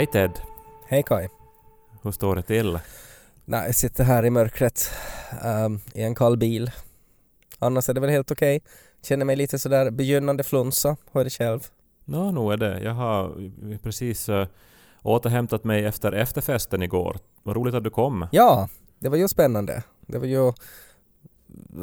Hej Ted, Hej Kai. hur står det till? Nej, jag sitter här i mörkret ehm, i en kall bil. Annars är det väl helt okej. Känner mig lite sådär begynnande flunsa. Hur är det själv? Nå, nog är det. Jag har precis uh, återhämtat mig efter efterfesten igår. Vad roligt att du kom. Ja, det var ju spännande. Det var ju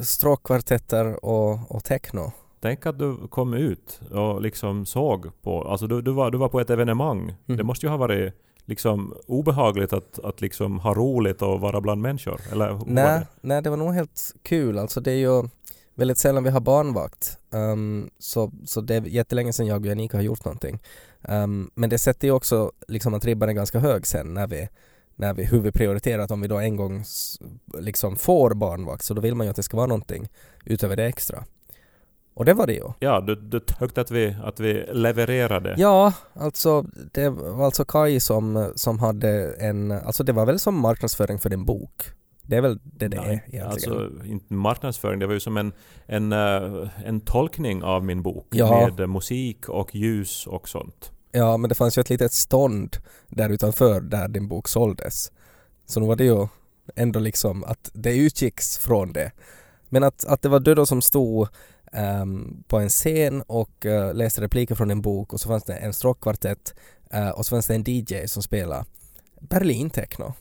stråkkvartetter och, och techno. Tänk att du kom ut och liksom såg på... Alltså du, du, var, du var på ett evenemang. Mm. Det måste ju ha varit liksom obehagligt att, att liksom ha roligt och vara bland människor. Eller Nej, det? nej, det var nog helt kul. Alltså det är ju väldigt sällan vi har barnvakt. Ehm, så, så det är jättelänge sedan jag och Janika har gjort någonting. Ehm, men det sätter ju också liksom att ribban är ganska hög sen när vi, när vi, hur vi prioriterar att om vi då en gång liksom får barnvakt så då vill man ju att det ska vara någonting utöver det extra. Och det var det ju. Ja, du, du tyckte att vi, att vi levererade. Ja, alltså det var alltså Kai som, som hade en, alltså det var väl som marknadsföring för din bok. Det är väl det det är Nej, egentligen. Alltså, inte marknadsföring, det var ju som en, en, eh, en tolkning av min bok. Ja. Med musik och ljus och sånt. Ja, men det fanns ju ett litet stånd där utanför där din bok såldes. Så nu var det ju ändå liksom att det utgicks från det. Men att, att det var du då som stod ehm, på en scen och eh, läste repliker från din bok och så fanns det en stråkkvartett eh, och så fanns det en DJ som spelade Berlin techno.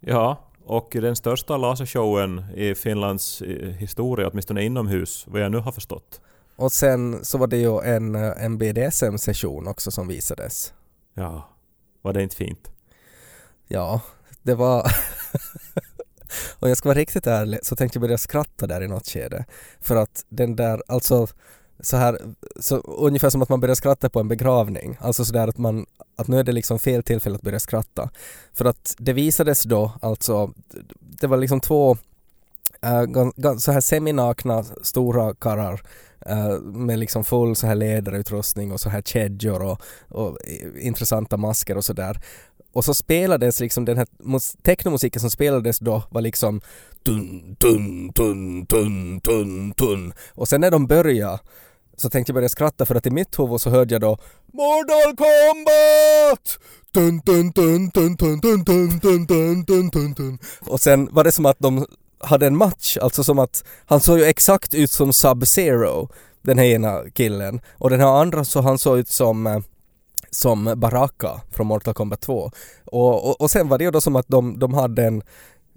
Ja, och den största lasershowen i Finlands eh, historia, åtminstone inomhus, vad jag nu har förstått. Och sen så var det ju en, en BDSM-session också som visades. Ja, var det inte fint? Ja, det var... och jag ska vara riktigt ärlig så tänkte jag börja skratta där i något skede. För att den där, alltså så här, så ungefär som att man börjar skratta på en begravning. Alltså sådär att man, att nu är det liksom fel tillfälle att börja skratta. För att det visades då alltså, det var liksom två äh, så här seminakna stora karlar äh, med liksom full så här ledarutrustning och så här kedjor och, och intressanta masker och sådär. Och så spelades liksom den här technomusiken som spelades då var liksom dun, dun, dun, dun, dun, dun. Och sen när de började så tänkte jag börja skratta för att i mitt huvud så hörde jag då Mortal Kombat! Dun, dun, dun, dun, dun, dun, dun, dun, dun, dun, dun, dun. Och sen var det som att de hade en match, alltså som att han såg ju exakt ut som Sub-Zero, den här ena killen. Och den här andra så han såg ut som eh, som Baraka från Mortal Kombat 2. Och, och, och sen var det ju då som att de, de hade en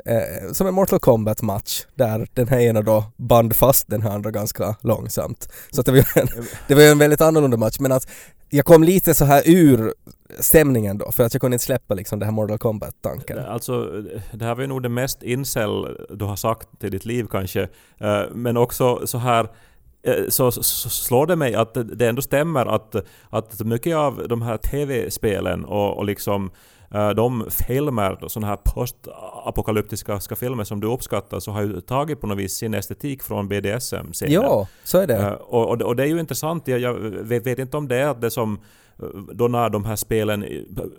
eh, som en Mortal Kombat match där den här ena då band fast den här andra ganska långsamt. Så att det var ju en, det var ju en väldigt annorlunda match men att jag kom lite så här ur stämningen då för att jag kunde inte släppa liksom det här Mortal Kombat-tanken. Eh, alltså, eh, det här var ju nog det mest incel du har sagt i ditt liv kanske. Eh, men också så här så, så, så slår det mig att det- ändå stämmer att, att mycket av de här TV-spelen och, och liksom eh, de filmer, sådana här postapokalyptiska ska filmer som du uppskattar, så har ju tagit på något vis sin estetik från BDSM-scenen. Ja, så är det. Eh, och, och, det- och det är ju intressant, jag, jag vet, vet inte om det är att det som eh, då när de här spelen eh,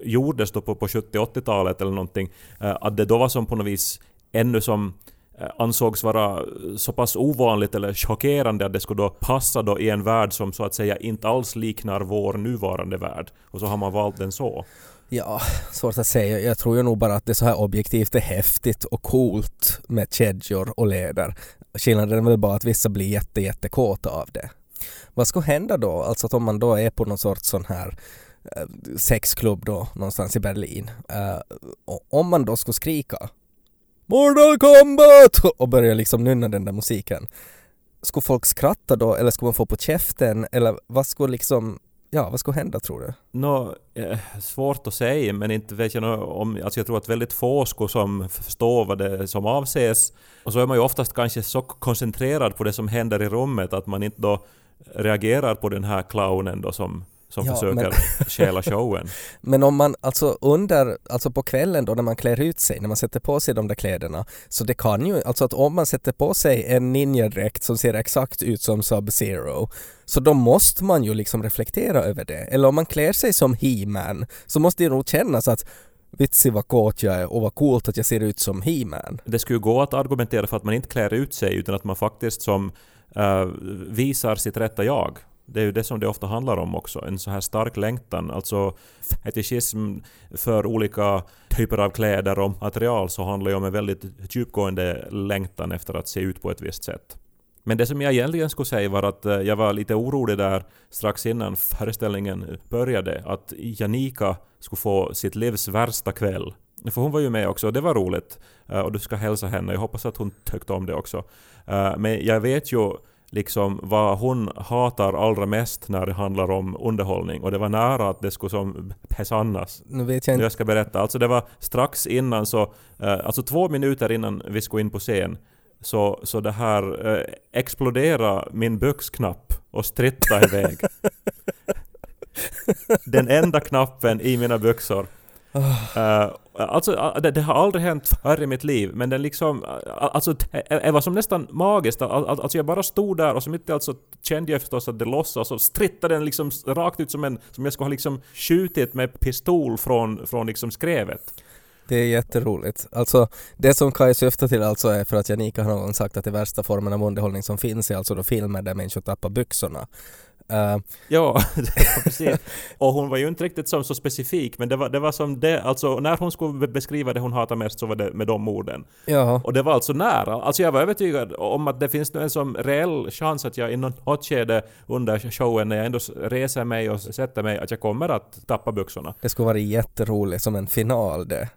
gjordes då på, på 70-80-talet eller någonting, eh, att det då var som på något vis ännu som eh, Eh, ansågs vara eh, så pass ovanligt eller chockerande att det skulle då passa då i en värld som så att säga inte alls liknar vår nuvarande värld. Och så har man valt den så. Ja, svårt att säga. Jag tror ju nog bara att det så här objektivt är häftigt och coolt med kedjor och leder. Skillnaden är väl bara att vissa blir jätte, jättekåta av det. Vad ska hända då? Alltså att om man då är på någon sorts sån här eh, sexklubb då någonstans i Berlin. Och om man då skulle skrika Mortal Kombat! och börja liksom nynna den där musiken. Skulle folk skratta då eller skulle man få på käften eller vad skulle liksom, ja vad skulle hända tror du? Nå, eh, svårt att säga, men inte vet jag om... Alltså jag tror att väldigt få skulle som förstå vad det är som avses. Och så är man ju oftast kanske så koncentrerad på det som händer i rummet att man inte då reagerar på den här clownen då som, som Ja, försöker men- stjäla showen. Men om man, alltså under, alltså på kvällen då när man klär ut sig, när man sätter på sig de där kläderna, så det kan ju, alltså att om man sätter på sig en ninjadräkt som ser exakt ut som Sub-Zero, så då måste man ju liksom reflektera över det. Eller om man klär sig som He-Man, så måste det nog kännas att vitsig vad kåt jag är och vad coolt att jag ser ut som He-Man. Det skulle ju gå att argumentera för att man inte klär ut sig utan att man faktiskt som eh, visar sitt rätta jag. Det är ju det som det ofta handlar om också, en så här stark längtan. Alltså fetischism för olika typer av kläder och material så handlar ju om en väldigt djupgående längtan efter att se ut på ett visst sätt. Men det som jag egentligen skulle säga var att eh, jag var lite orolig där strax innan föreställningen började, att Janika skulle få sitt livs värsta kväll. För hon var ju med också och det var roligt. Eh, och du ska hälsa henne, jag hoppas att hon tyckte om det också. Eh, men jag vet ju liksom vad hon hatar allra mest när det handlar om underhållning och det var nära att det skulle som besannas. Nu vet jag inte. Jag ska berätta. Alltså det var strax innan så, alltså två minuter innan vi skulle in på scen så, så det här eh, explodera min byxknapp och stritta iväg. Den enda knappen i mina byxor. Uh, alltså det, det, har aldrig hänt förr i mitt liv, men den liksom... Alltså e, det var som nästan magiskt. Alltså jag bara stod där och så mitt i allt så kände jag förstås att det lossade och så strittade den liksom rakt ut som en... Som jag skulle ha liksom skjutit med pistol från, från liksom skrevet. Det är jätteroligt. Alltså, det som Kaj syftar till alltså är för att Janika har någon sagt att det värsta formen av underhållning som finns är alltså då filmer där människor tappar byxorna. Uh, ja, precis. Och hon var ju inte riktigt som så specifik, men det var, det var som det, alltså när hon skulle beskriva det hon hatar mest så var det med de orden. Ja. Och det var alltså nära. Alltså jag var övertygad om att det finns en som reell chans att jag i något skede under showen när jag ändå reser mig och sätter mig, att jag kommer att tappa byxorna. Det skulle vara jätteroligt som en final det.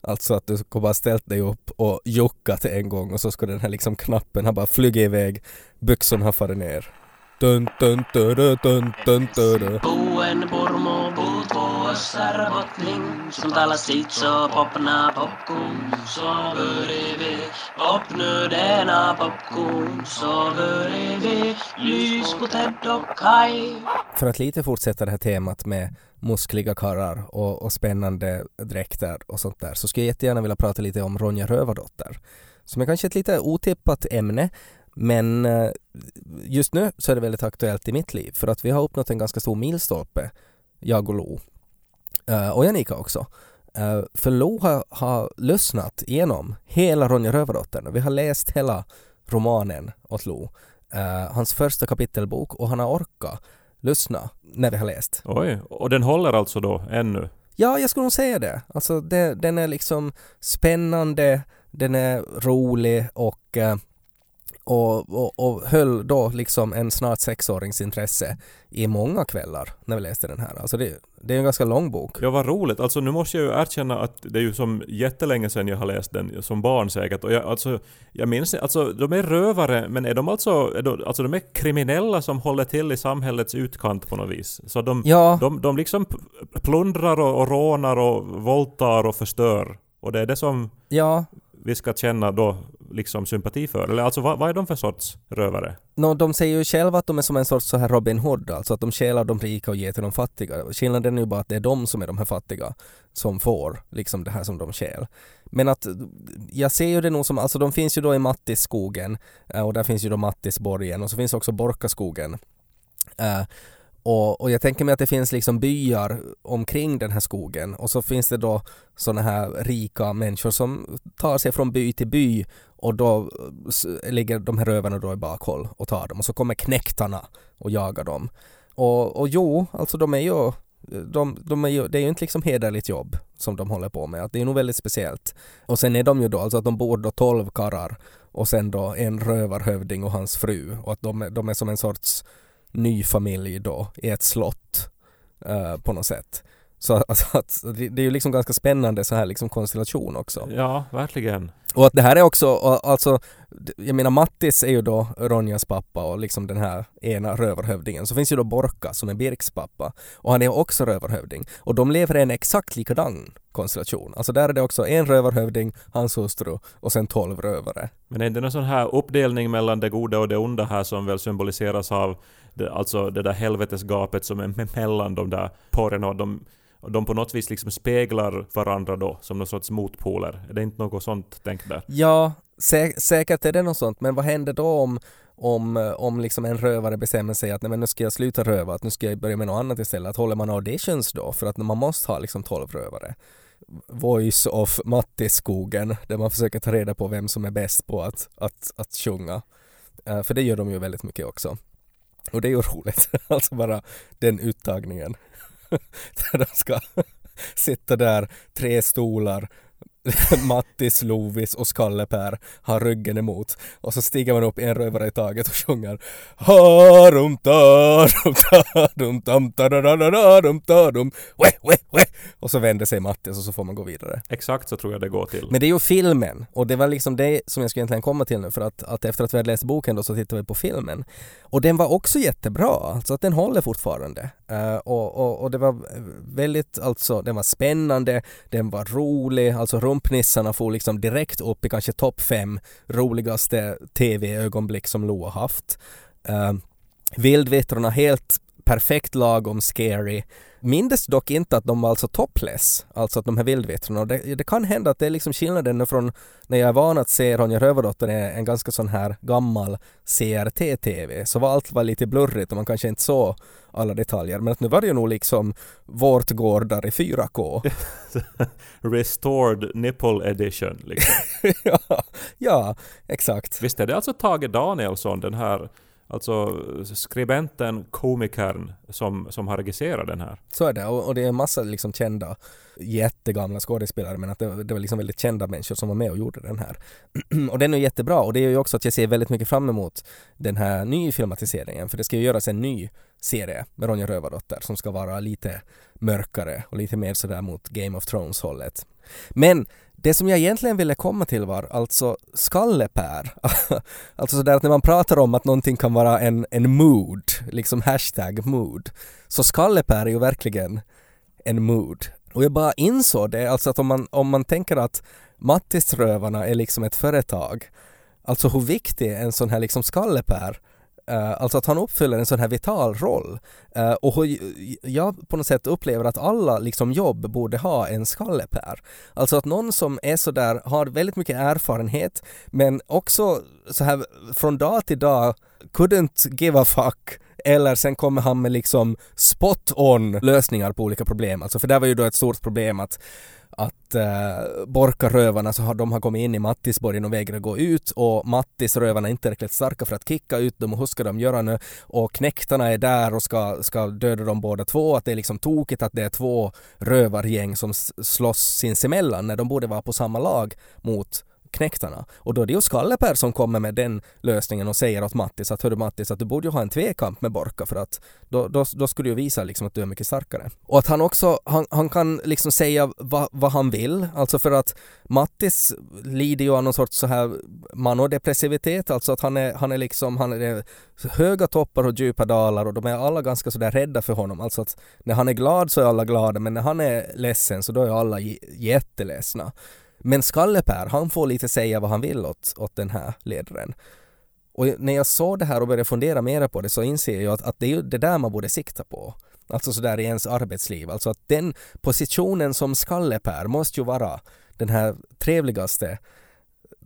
Alltså att du skulle bara ställt dig upp och juckat en gång och så skulle den här liksom knappen ha bara flugit iväg, byxorna har farit ner. Dun, dun, dun, dun, dun, dun, dun. Buen purmo puut vuossar bottning som talar sitt så popna popcorn. Så börjar vi. Popnödena popcorn. Så börjar vi. Lys på Ted och Kai. För att lite fortsätta det här temat med muskliga karrar och, och spännande dräkter och sånt där så skulle jag jättegärna vilja prata lite om Ronja Rövardotter. Som är kanske ett lite otippat ämne men eh, just nu så är det väldigt aktuellt i mitt liv för att vi har uppnått en ganska stor milstolpe, jag och Lo. Eh, och Janika också. Eh, för Lo har, har lyssnat igenom hela Ronja Rövardottern. Vi har läst hela romanen åt Lo. Hans första kapitelbok och han har orkat lyssna när vi har läst. Oj, och den håller alltså då ännu? Ja, jag skulle nog säga det. Alltså det, den är liksom spännande, den är rolig och och, och, och höll då liksom en snart sexårings intresse i många kvällar när vi läste den här. Alltså det, det är en ganska lång bok. Ja, vad roligt. Alltså nu måste jag ju erkänna att det är ju som jättelänge sedan jag har läst den, som barn säkert. Och jag, alltså, jag minns alltså de är rövare, men är de alltså, är de, alltså de är kriminella som håller till i samhällets utkant på något vis? Så de, ja. de, de liksom plundrar och, och rånar och våldtar och förstör. Och det är det som ja vi ska känna då liksom sympati för? Eller alltså vad, vad är de för sorts rövare? No, de säger ju själva att de är som en sorts så här Robin Hood, alltså att de stjälar de rika och ger till de fattiga. Skillnaden är ju bara att det är de som är de här fattiga som får liksom det här som de stjäl. Men att jag ser ju det nog som, alltså de finns ju då i Mattisskogen eh, och där finns ju då Mattisborgen och så finns också Borkaskogen. Uh, och, och, jag tänker mig att det finns liksom byar omkring den här skogen och så finns det då sådana här rika människor som tar sig från by till by och då ligger de här rövarna då i bakhåll och tar dem och så kommer knäktarna och jagar dem. Och, och jo, alltså de är ju de, de är ju, det är ju inte liksom hederligt jobb som de håller på med, det är nog väldigt speciellt. Och sen är de ju då, alltså att de bor då tolv karrar och sen då en rövarhövding och hans fru och att de, de är som en sorts ny familj då i ett slott uh, på något sätt. Så alltså, att, det är ju liksom ganska spännande så här liksom konstellation också. Ja, verkligen. Och att det här är också, alltså, jag menar Mattis är ju då Ronjas pappa och liksom den här ena rövarhövdingen. Så finns ju då Borka som är Birks pappa och han är också rövarhövding. Och de lever i en exakt likadan konstellation. Alltså där är det också en rövarhövding, hans hustru och sen tolv rövare. Men är det någon sån här uppdelning mellan det goda och det onda här som väl symboliseras av det, alltså det där helvetesgapet som är mellan de där porren och de de på något vis liksom speglar varandra då som någon sorts motpoler. Är det inte något sånt tänk där? Ja, sä säkert är det något sånt, men vad händer då om om, om liksom en rövare bestämmer sig att nej men nu ska jag sluta röva, att nu ska jag börja med något annat istället. Att håller man auditions då? För att man måste ha liksom 12 rövare. Voice of Mattisskogen, där man försöker ta reda på vem som är bäst på att, att, att sjunga. Uh, för det gör de ju väldigt mycket också. Och det är ju roligt, alltså bara den uttagningen. där de ska sitta där, tre stolar, Mattis, Lovis och Skalle-Per har ryggen emot och så stiger man upp en rövare i taget och sjunger Harum tarum tarum tam och så vänder sig Mattis och så får man gå vidare. Exakt så tror jag det går till. Men det är ju filmen och det var liksom det som jag skulle egentligen komma till nu för att, att efter att vi hade läst boken då så tittade vi på filmen. Och den var också jättebra, alltså att den håller fortfarande. Uh, och, och, och det var väldigt, alltså den var spännande, den var rolig, alltså Rumpnissarna får liksom direkt upp i kanske topp fem roligaste tv-ögonblick som Lo har haft. Eh, uh, Vildvittrorna helt perfekt lagom scary. Mindes dock inte att de var alltså topless, alltså att de här vildvittrorna. Det, det kan hända att det är liksom skillnaden från när jag är van att se Ronja Rövardotter är en ganska sån här gammal CRT-TV, så var allt var lite blurrigt och man kanske inte såg alla detaljer. Men att nu var det ju nog liksom Vårtgårdar i 4K. Restored nipple edition liksom. ja, ja, exakt. Visst är det alltså Tage Danielsson, den här Alltså skribenten, komikern som, som har regisserat den här. Så är det och, och det är en massa liksom kända jättegamla skådespelare men att det, det var liksom väldigt kända människor som var med och gjorde den här. och den är jättebra och det är ju också att jag ser väldigt mycket fram emot den här nyfilmatiseringen för det ska ju göras en ny serie med Ronja Rövardotter som ska vara lite mörkare och lite mer sådär mot Game of Thrones hållet. Men det som jag egentligen ville komma till var alltså skallepär. alltså sådär att när man pratar om att någonting kan vara en, en mood, liksom hashtag mood, så skallepär är ju verkligen en mood. Och jag bara insåg det, alltså att om man, om man tänker att Mattisrövarna är liksom ett företag, alltså hur viktig en sån här liksom skallepär Uh, alltså att han uppfyller en sån här vital roll. Uh, och jag på något sätt upplever att alla liksom jobb borde ha en skallepär. Alltså att någon som är sådär, har väldigt mycket erfarenhet men också så här från dag till dag couldn't give a fuck eller sen kommer han med liksom spot on lösningar på olika problem. Alltså för det var ju då ett stort problem att att äh, Borkarövarna så har de har kommit in i Mattisborgen och vägrar gå ut och Mattisrövarna är inte tillräckligt starka för att kicka ut dem och hur ska de göra nu? Och knäktarna är där och ska, ska döda dem båda två, att det är liksom tokigt att det är två rövargäng som slåss sinsemellan när de borde vara på samma lag mot knäktarna. Och då är det ju Skalleper som kommer med den lösningen och säger åt Mattis att hörru Mattis att du borde ju ha en tvekamp med Borka för att då, då, då skulle du ju visa liksom att du är mycket starkare. Och att han också, han, han kan liksom säga vad, vad han vill, alltså för att Mattis lider ju av någon sorts så här manodepressivitet, alltså att han är, han är liksom, han är höga toppar och djupa dalar och de är alla ganska sådär rädda för honom. Alltså att när han är glad så är alla glada men när han är ledsen så då är alla jätteledsna. Men Skallepär, han får lite säga vad han vill åt, åt den här ledaren. Och när jag såg det här och började fundera mer på det så inser jag att, att det är ju det där man borde sikta på. Alltså sådär i ens arbetsliv. Alltså att den positionen som Skallepär måste ju vara den här trevligaste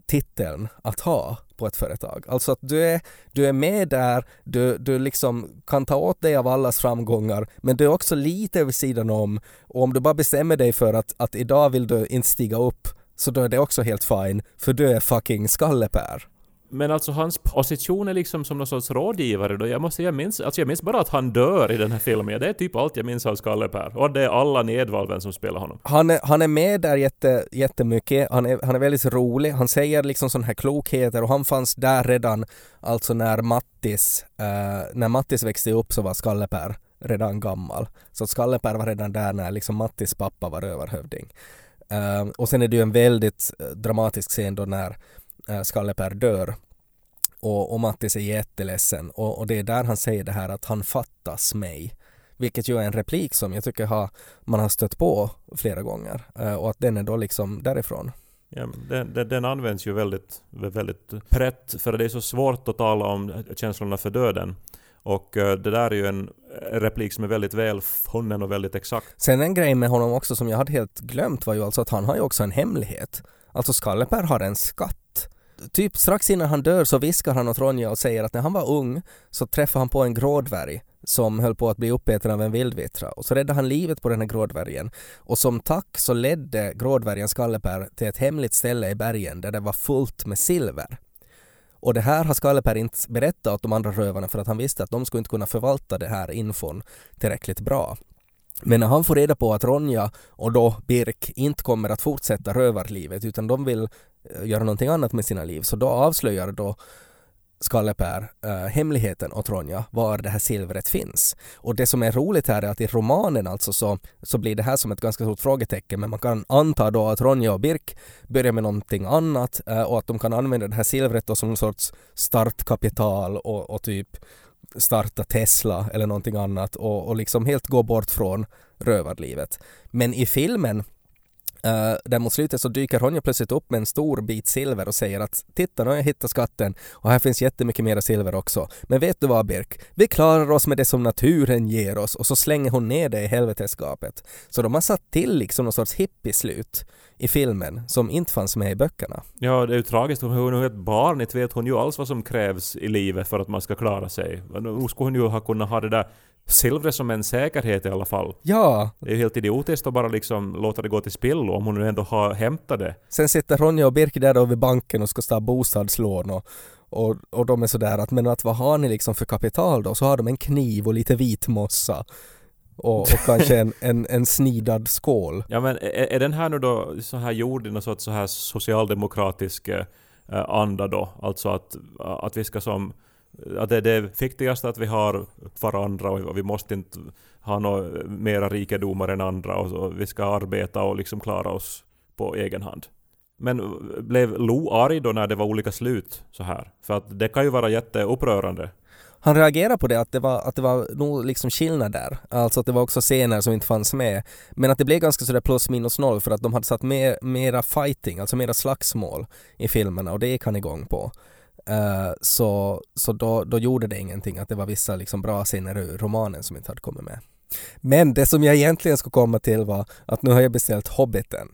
titeln att ha på ett företag. Alltså att du är, du är med där, du, du liksom kan ta åt dig av allas framgångar men du är också lite vid sidan om och om du bara bestämmer dig för att, att idag vill du inte stiga upp så då är det också helt fine, för du är fucking skallepär. Men alltså hans position är liksom som någon sorts rådgivare då. Jag måste, jag minns, alltså jag minns bara att han dör i den här filmen. Det är typ allt jag minns av Skallepär. Och det är alla nedvalven som spelar honom. Han är, han är med där jätte, jättemycket. Han är, han är väldigt rolig. Han säger liksom sådana här klokheter och han fanns där redan, alltså när Mattis, uh, när Mattis växte upp så var Skallepär redan gammal. Så Skallepär var redan där när liksom Mattis pappa var överhövding. Uh, och sen är det ju en väldigt eh, dramatisk scen då när eh, uh, Skallepär dör och, och Mattis är jätteledsen och, och det är där han säger det här att han fattas mig. Vilket ju är en replik som jag tycker har, man har stött på flera gånger uh, och att den är då liksom därifrån. Ja, den, den, den, används ju väldigt, väldigt prätt för det är så svårt att tala om känslorna för döden. Och eh, det där är ju en eh, replik som är väldigt väl funnen och väldigt exakt. Sen en grej med honom också som jag hade helt glömt var ju alltså att han har ju också en hemlighet. Alltså Skalleper har en skatt. Typ strax innan han dör så viskar han åt Ronja och säger att när han var ung så träffade han på en grådvärg som höll på att bli uppäten av en vildvittra och så räddade han livet på den här grådvärgen och som tack så ledde grådvärgen Skallepär till ett hemligt ställe i bergen där det var fullt med silver. Och det här har Skalleper inte berättat åt de andra rövarna för att han visste att de skulle inte kunna förvalta det här infon tillräckligt bra. Men när han får reda på att Ronja och då Birk inte kommer att fortsätta rövarlivet utan de vill eh, göra någonting annat med sina liv så då avslöjar då Skallepär äh, eh, hemligheten åt Ronja var det här silvret finns. Och det som är roligt här är att i romanen alltså så, så blir det här som ett ganska stort frågetecken men man kan anta då att Ronja och Birk börjar med någonting annat äh, och att de kan använda det här silvret då som någon sorts startkapital och, och typ starta Tesla eller någonting annat och, och liksom helt gå bort från rövarlivet. Men i filmen Uh, där mot slutet så dyker Ronja plötsligt upp med en stor bit silver och säger att titta nu har jag hittat skatten och här finns jättemycket mera silver också. Men vet du vad Birk? Vi klarar oss med det som naturen ger oss och så slänger hon ner det i helvetesgapet. Så de har satt till liksom någon sorts hippieslut i filmen som inte fanns med i böckerna. Ja, det är ju tragiskt. Hon är ett barn, inte vet hon ju alls vad som krävs i livet för att man ska klara sig. Nu skulle hon ju ha kunnat ha det där silvret som en säkerhet i alla fall. Ja. Det är ju helt idiotiskt att bara liksom låta det gå till spillo om hon nu ändå har hämtat det. Sen sitter Ronja och Birk där då vid banken och ska ta bostadslån och, och, och de är sådär att men att vad har ni liksom för kapital då? Så har de en kniv och lite vitmossa och, och kanske en, en, en snidad skål. Ja men är, är den här nu då så här gjord i någon sorts så här socialdemokratisk eh, anda då? Alltså att, att vi ska som att det är det viktigaste att vi har varandra och vi måste inte ha några mera rikedomar än andra och vi ska arbeta och liksom klara oss på egen hand. Men blev Lo arg då när det var olika slut så här? För att det kan ju vara jätteupprörande. Han reagerade på det att det var, att det var nog liksom skillnad där. Alltså att det var också scener som inte fanns med. Men att det blev ganska sådär plus minus noll för att de hade satt mer, mera fighting, alltså mera slagsmål i filmerna och det gick han igång på. Uh, så så då, då gjorde det ingenting att det var vissa liksom bra scener ur romanen som inte hade kommit med. Men det som jag egentligen skulle komma till var att nu har jag beställt Hobbiten.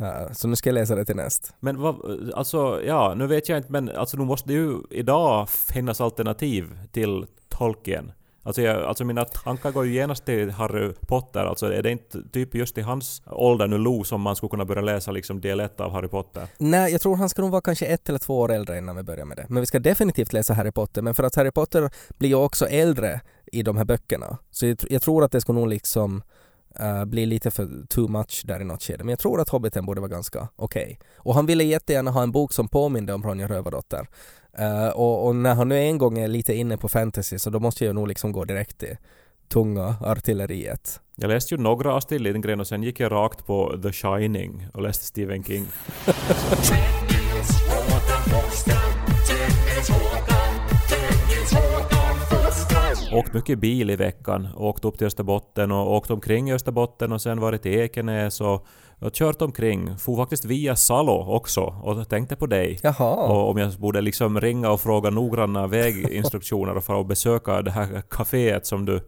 Uh, så nu ska jag läsa det till näst. Men vad, alltså ja, nu vet jag inte men alltså nu måste det ju idag finnas alternativ till Tolkien. Alltså, jag, alltså mina tankar går ju genast till Harry Potter. Alltså är det inte typ just i hans ålder nu Lo som man skulle kunna börja läsa liksom del 1 av Harry Potter? Nej, jag tror han ska nog vara kanske ett eller två år äldre innan vi börjar med det. Men vi ska definitivt läsa Harry Potter. Men för att Harry Potter blir ju också äldre i de här böckerna. Så jag, jag tror att det ska nog liksom uh, bli lite för too much där i något skede. Men jag tror att Hobbiten borde vara ganska okej. Okay. Och han ville jättegärna ha en bok som påminde om Ronja Rövardotter. Uh, och, och, när han nu en gång är lite inne på fantasy så då måste jag nog liksom gå direkt till tunga artilleriet. Jag läste ju några Astrid Lindgren och sen gick jag rakt på The Shining och läste Stephen King. åkt mycket bil i veckan. Åkt upp till Österbotten och åkt omkring i Österbotten och sen varit i Ekenäs och, och kört omkring. For faktiskt via Salo också och tänkte på dig. Jaha. Och om jag borde liksom ringa och fråga noggranna väginstruktioner och för att besöka det här kaféet som du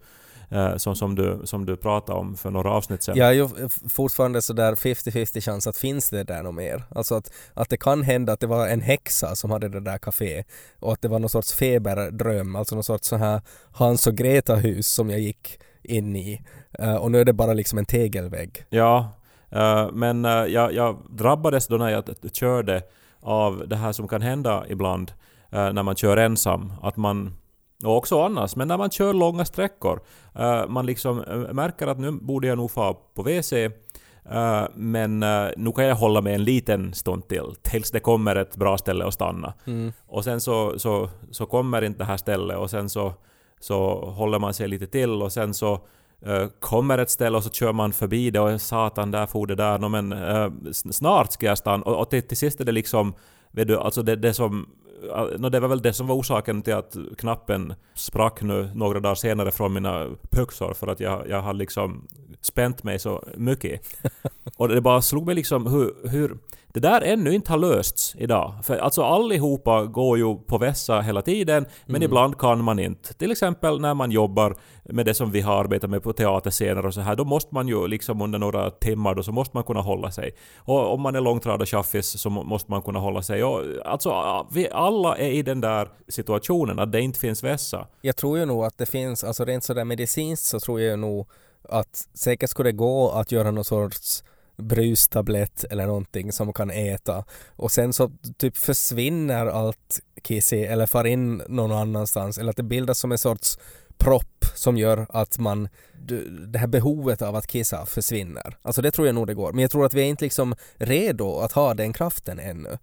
eh, som, som, du, som du pratade om för några avsnitt sedan. Jag är ju fortfarande sådär 50-50 chans att finns det där något mer. Alltså att, att det kan hända att det var en häxa som hade det där kafé och att det var någon sorts feberdröm, alltså någon sorts så här Hans och Greta-hus som jag gick in i. Uh, och nu är det bara liksom en tegelvägg. Ja, uh, men uh, jag, jag drabbades då när jag körde av det här som kan hända ibland när man kör ensam. Att man och också annars, men när man kör långa sträckor, uh, man liksom uh, märker att nu borde jag nog få på WC, uh, eh, men nu kan jag hålla mig en liten stund till, tills det kommer ett bra ställe att stanna. Mm. Och sen så, så, så kommer inte det här stället och sen så, så håller man sig lite till och sen så kommer ett ställe och så kör man förbi det och satan, där for det där. No, men snart ska jag stanna. Och, och till, till sist är det liksom, vet du, alltså det, det som no, det var väl det som var orsaken till att knappen sprack nu några dagar senare från mina pöksor för att jag, jag har liksom spänt mig så mycket. Och det bara slog mig liksom hur, hur det där ännu inte har lösts idag. För alltså allihopa går ju på vässa hela tiden, men mm. ibland kan man inte. Till exempel när man jobbar med det som vi har arbetat med på teaterscener och så här, då måste man ju liksom under några timmar då så måste man kunna hålla sig. Och om man är långtradarchaffis så måste man kunna hålla sig. Och alltså, vi alla är i den där situationen att det inte finns vässa. Jag tror ju nog att det finns, alltså rent sådär medicinskt så tror jag nog att säkert skulle det gå att göra någon sorts brustablett eller någonting som kan äta och sen så typ försvinner allt kiss i eller far in någon annanstans eller att det bildas som en sorts propp som gör att man det här behovet av att kissa försvinner. Alltså det tror jag nog det går. Men jag tror att vi är inte liksom redo att ha den kraften ännu.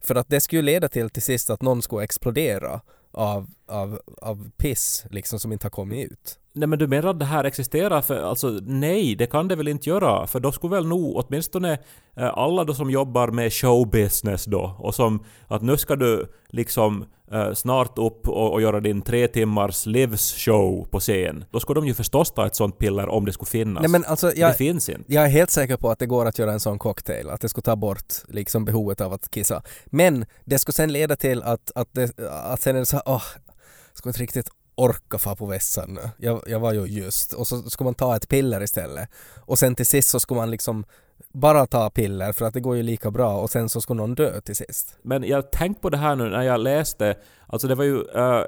För att det skulle leda till till sist att någon skulle explodera av, av, av piss liksom som inte har kommit ut. Nej men du menar att det här existerar för, alltså nej, det kan det väl inte göra, för då skulle väl nog åtminstone eh, alla då som jobbar med showbusiness då, och som att nu ska du liksom eh, snart upp och, och göra din tre timmars livsshow på scen, då skulle de ju förstås ta ett sånt piller om det skulle finnas. Nej, men alltså, jag, det finns inte. Jag är helt säker på att det går att göra en sån cocktail, att det skulle ta bort liksom behovet av att kissa. Men det skulle sen leda till att, att, det, att sen är det så här, åh, skulle inte riktigt orka få på vässan nu. Jag, jag var ju just. Och så ska man ta ett piller istället. Och sen till sist så ska man liksom bara ta piller för att det går ju lika bra och sen så ska någon dö till sist. Men jag tänkte på det här nu när jag läste, alltså det var ju äh,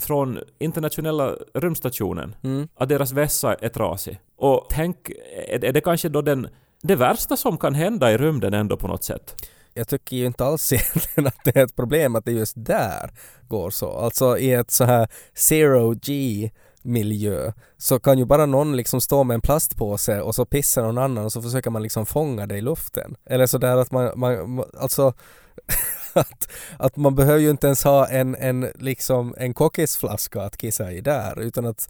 från internationella rymdstationen, Mm. att deras vässa är trasig. Och tänk, är är det kanske då den, det värsta som kan hända i rymden ändå på något sätt? Jag tycker ju inte alls egentligen att det är ett problem att det just där går så. Alltså i ett så här zero G miljö så kan ju bara någon liksom stå med en plastpåse och så pissar någon annan och så försöker man liksom fånga det i luften. Eller så där att man, man alltså att, att man behöver ju inte ens ha en, en liksom en kokisflaska att kissa i där utan att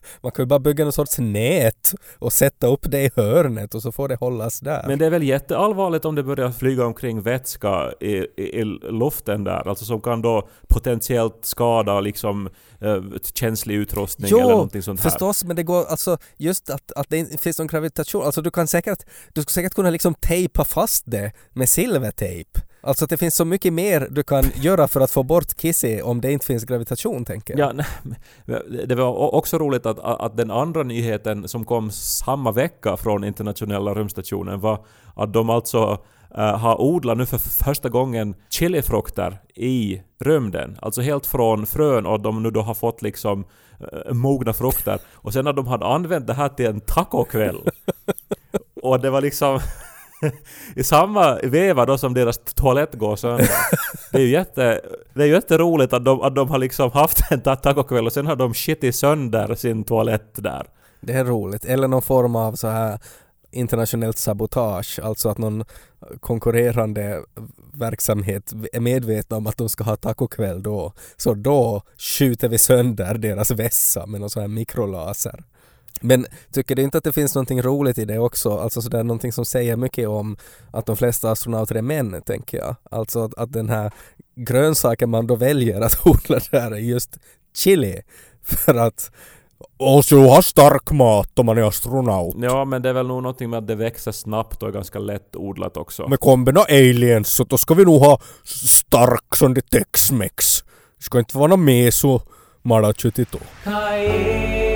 man kan ju bara bygga någon sorts nät och sätta upp det i hörnet och så får det hållas där. Men det är väl jätteallvarligt om det börjar flyga omkring vätska i, i, i luften där, alltså som kan då potentiellt skada liksom eh, känslig utrustning Jo, eller någonting sånt här. Förstås, men det går alltså just att, att det finns någon gravitation. Alltså du kan säkert, du skulle säkert kunna liksom tejpa fast det med silvertejp. Alltså att det finns så mycket mer du kan göra för att få bort Kissy om det inte finns gravitation tänker jag. Ja, nej, det var också roligt att, att den andra nyheten som kom samma vecka från internationella rymdstationen var att de alltså eh, har odlat nu för första gången chilifrukter i rymden. Alltså helt från frön och de nu då har fått liksom eh, mogna frukter. Och sen när de hade använt det här till en tacokväll. och det var liksom i samma veva då som deras toalett går sönder. Det är ju jätte, det är jätteroligt att de, att de har liksom haft en tacokväll och sen har de skitit sönder sin toalett där. Det är roligt. Eller någon form av så här internationellt sabotage, alltså att någon konkurrerande verksamhet är medvetna om att de ska ha tacokväll då. Så då skjuter vi sönder deras vässa med någon sån här mikrolaser. Men tycker du inte att det finns någonting roligt i det också? Alltså sådär någonting som säger mycket om att de flesta astronauter är män, tänker jag. Alltså att, att den här grönsaken man då väljer att odla där är just chili. För att och ha stark mat om man är astronaut. Ja, men det är väl nog någonting med att det växer snabbt och är ganska lätt odlat också. Med kommer några aliens så då ska vi nog ha stark som det Tex-Mex. Det ska inte vara något meso malachutito. Kairi,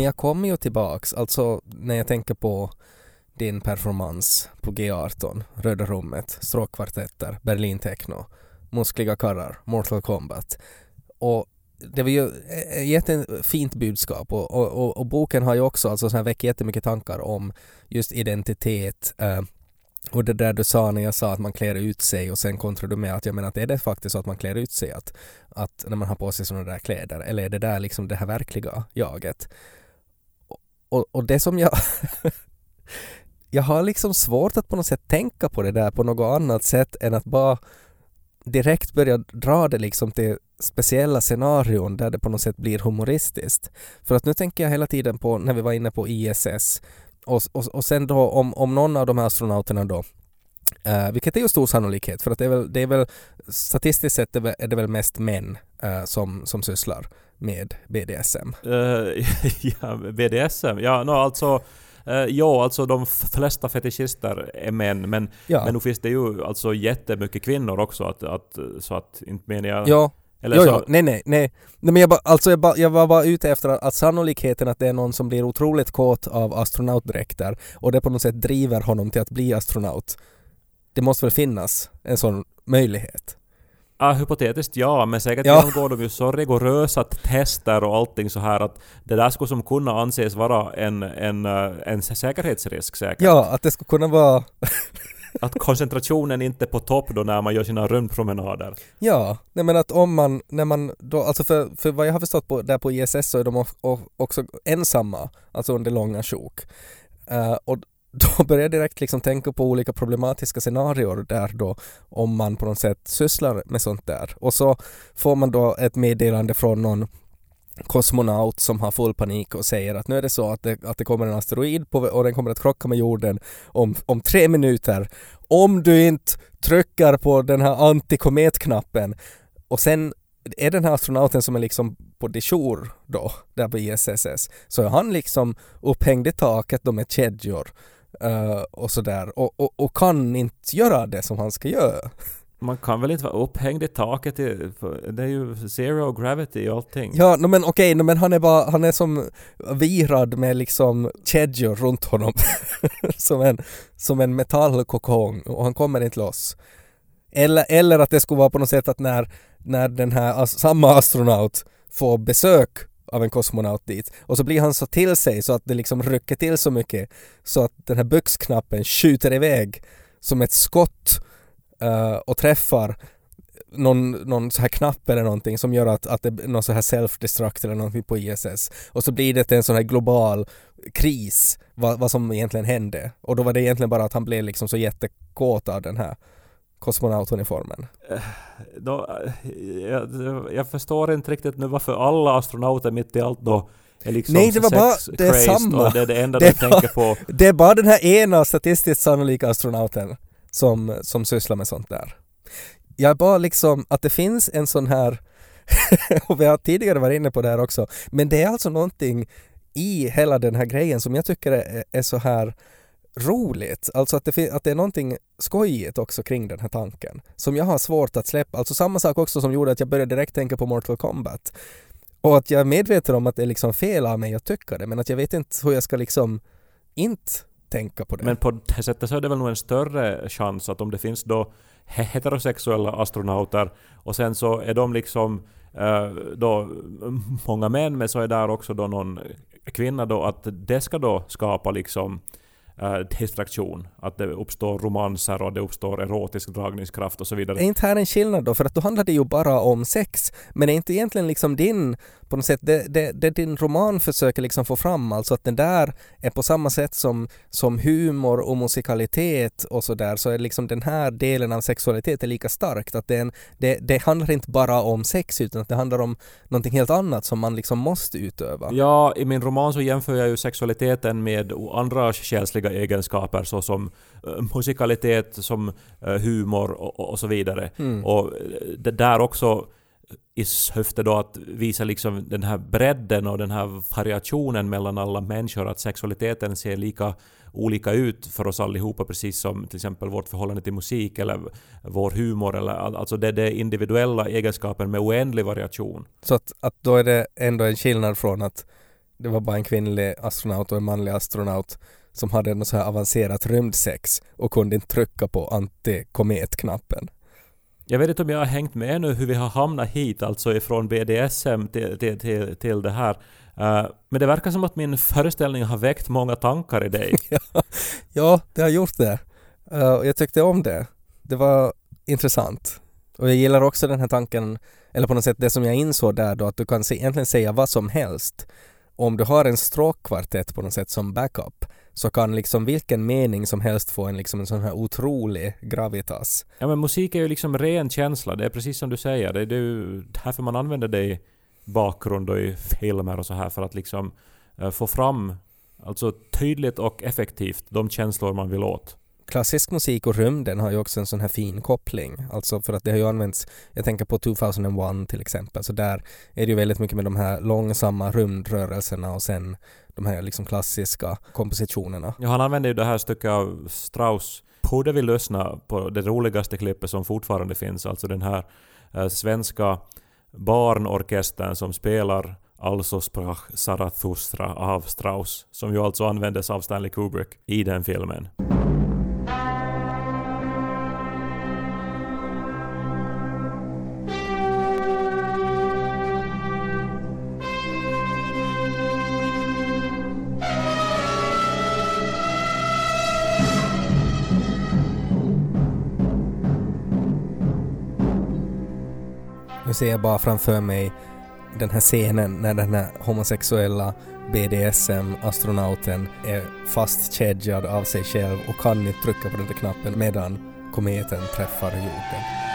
Men jag kommer ju tillbaks, alltså när jag tänker på din performance på G18, Röda rummet, stråkkvartetter, Berlin Techno, muskliga karrar, Mortal Kombat. Och det var ju ett jättefint budskap och, och, och, och boken har ju också alltså så här väckt jättemycket tankar om just identitet eh, och det där du sa när jag sa att man klär ut sig och sen kontrar du med att jag menar att är det faktiskt så att man klär ut sig att, att när man har på sig sådana där kläder eller är det där liksom det här verkliga jaget? Och, och det som jag jag har liksom svårt att på något sätt tänka på det där på något annat sätt än att bara direkt börja dra det liksom till speciella scenarion där det på något sätt blir humoristiskt. För att nu tänker jag hela tiden på när vi var inne på ISS och, och, och sen då om, om någon av de här astronauterna då Uh, vilket är ju stor sannolikhet för att det är väl, det är väl statistiskt sett är det väl, mest män uh, som, som sysslar med BDSM. Eh, ja, BDSM? Ja, no, alltså... Uh, ja, alltså de flesta fetischister är män, men, Ja, men nu finns det ju alltså jättemycket kvinnor också, att, att, så att inte menar jag... ja Eller jo, så, jo, nej, nej, nej. nej men jag, bara, alltså jag, bara, jag var bara ute efter att, att sannolikheten att det är någon som blir otroligt kåt av astronautdräkter och det på något sätt driver honom till att bli astronaut det måste väl finnas en sån möjlighet? Ja, hypotetiskt ja, men säkert Ja. genomgår de ju så rigorösa tester och allting så här att det där skulle som kunna anses vara en, en, eh, en säkerhetsrisk säkert. Ja, att det skulle kunna vara Att koncentrationen inte är på topp då när man gör sina rundpromenader. Ja, nej men att om man, när man då, alltså för, för vad jag har förstått på, där på ISS så är de också ensamma, alltså under långa sjok. Eh, och då börjar jag direkt liksom tänka på olika problematiska scenarier där då om man på något sätt sysslar med sånt där. Och så får man då ett meddelande från någon kosmonaut som har full panik och säger att nu är det så att det, att det kommer en asteroid på, och den kommer att krocka med jorden om, om tre minuter. Om du inte trycker på den här antikometknappen. Och sen är den här astronauten som är liksom på dejour då, där på ISSS, så är han liksom upphängd i taket då med kedjor eh, och sådär och, och, och kan inte göra det som han ska göra. Man kan väl inte vara upphängd i taket? I, det är ju zero gravity och allting. Ja, no, men okej, no, men han är bara, han är som virad med liksom kedjor runt honom. som en, som en metallkokong och han kommer inte loss. Eller, eller att det skulle vara på något sätt att när, när den här samma astronaut får besök av en kosmonaut dit. Och så blir han så till sig så att det liksom rycker till så mycket så att den här byxknappen skjuter iväg som ett skott uh, och träffar någon, någon så här knapp eller någonting som gör att, att det är någon så här self-destruct eller någonting på ISS och så blir det till en sån här global kris vad, vad som egentligen hände. Och då var det egentligen bara att han blev liksom så jättekåt av den här kosmonautuniformen. Då, jag, jag förstår inte riktigt nu varför alla astronauter mitt i allt då är liksom Nej, det var bara- det är samma. det är det enda Det de tänker på. Det är bara den här ena statistiskt sannolika astronauten som, som sysslar med sånt där. Jag är bara liksom att det finns en sån här, och vi har tidigare varit inne på det här också, men det är alltså någonting i hela den här grejen som jag tycker är, är så här roligt, alltså att det, att det är någonting skojigt också kring den här tanken som jag har svårt att släppa, alltså samma sak också som gjorde att jag började direkt tänka på Mortal Kombat. Och att jag är medveten om att det är liksom fel av mig att tycka det men att jag vet inte hur jag ska liksom inte tänka på det. Men på det sättet så är det väl nog en större chans att om det finns då heterosexuella astronauter och sen så är de liksom eh, då många män men så är där också då någon kvinna då att det ska då skapa liksom Eh, distraktion. Att det uppstår romanser och det uppstår erotisk dragningskraft och så vidare. Är inte här en skillnad då? För att då handlar det ju bara om sex. Men är inte egentligen liksom din, på något sätt, det, det, det din roman försöker liksom få fram, alltså att den där är på samma sätt som, som humor och musikalitet och sådär, så är liksom den här delen av sexualitet är lika starkt. Att det, en, det, det handlar inte bara om sex utan att det handlar om någonting helt annat som man liksom måste utöva. Ja, i min roman så jämför jag ju sexualiteten med andra själsliga egenskaper såsom eh, musikalitet, som eh, humor och, och så vidare. Mm. Och eh, det där också i syfte då att visa liksom den här bredden och den här variationen mellan alla människor, att sexualiteten ser lika olika ut för oss allihopa, precis som till exempel vårt förhållande till musik eller vår humor. Eller, alltså det, är är individuella egenskaper med oändlig variation. Så att, att då är det ändå en skillnad från att det var bara en kvinnlig astronaut och en manlig astronaut som hade något så här avancerat rymdsex och kunde inte trycka på antikometknappen. Jag vet inte om jag har hängt med nu hur vi har hamnat hit, alltså ifrån BDSM till, till, till, till det här. Uh, men det verkar som att min föreställning har väckt många tankar i dig. Ja, det har gjort det. Uh, och jag tyckte om det. Det var intressant. Och jag gillar också den här tanken, eller på något sätt det som jag insåg där då, att du kan se, egentligen säga vad som helst. Om du har en stråkkvartett på något sätt som backup så kan liksom vilken mening som helst få en, liksom en sån här otrolig gravitas. Ja men musik är ju liksom ren känsla, det är precis som du säger. Det är ju därför man använder det i bakgrund och i filmer och så här för att liksom eh, få fram alltså tydligt och effektivt de känslor man vill åt. klassisk musik och rymden har ju också en sån här fin koppling. Alltså för att det har ju använts, jag tänker på 2001 till exempel, så där är det ju väldigt mycket med de här långsamma rymdrörelserna och sen de här liksom klassiska kompositionerna. Ja, han använder ju det här stycket av Strauss. Borde vi lyssna på det roligaste klippet som fortfarande finns, alltså den här eh, svenska barnorkestern som spelar Alltså sprach Zarathustra av Strauss, som ju alltså användes av Stanley Kubrick i den filmen. Ser jag bara framför mig den här scenen när den här homosexuella BDSM-astronauten är fastkedjad av sig själv och kan inte trycka på den där knappen medan kometen träffar jorden.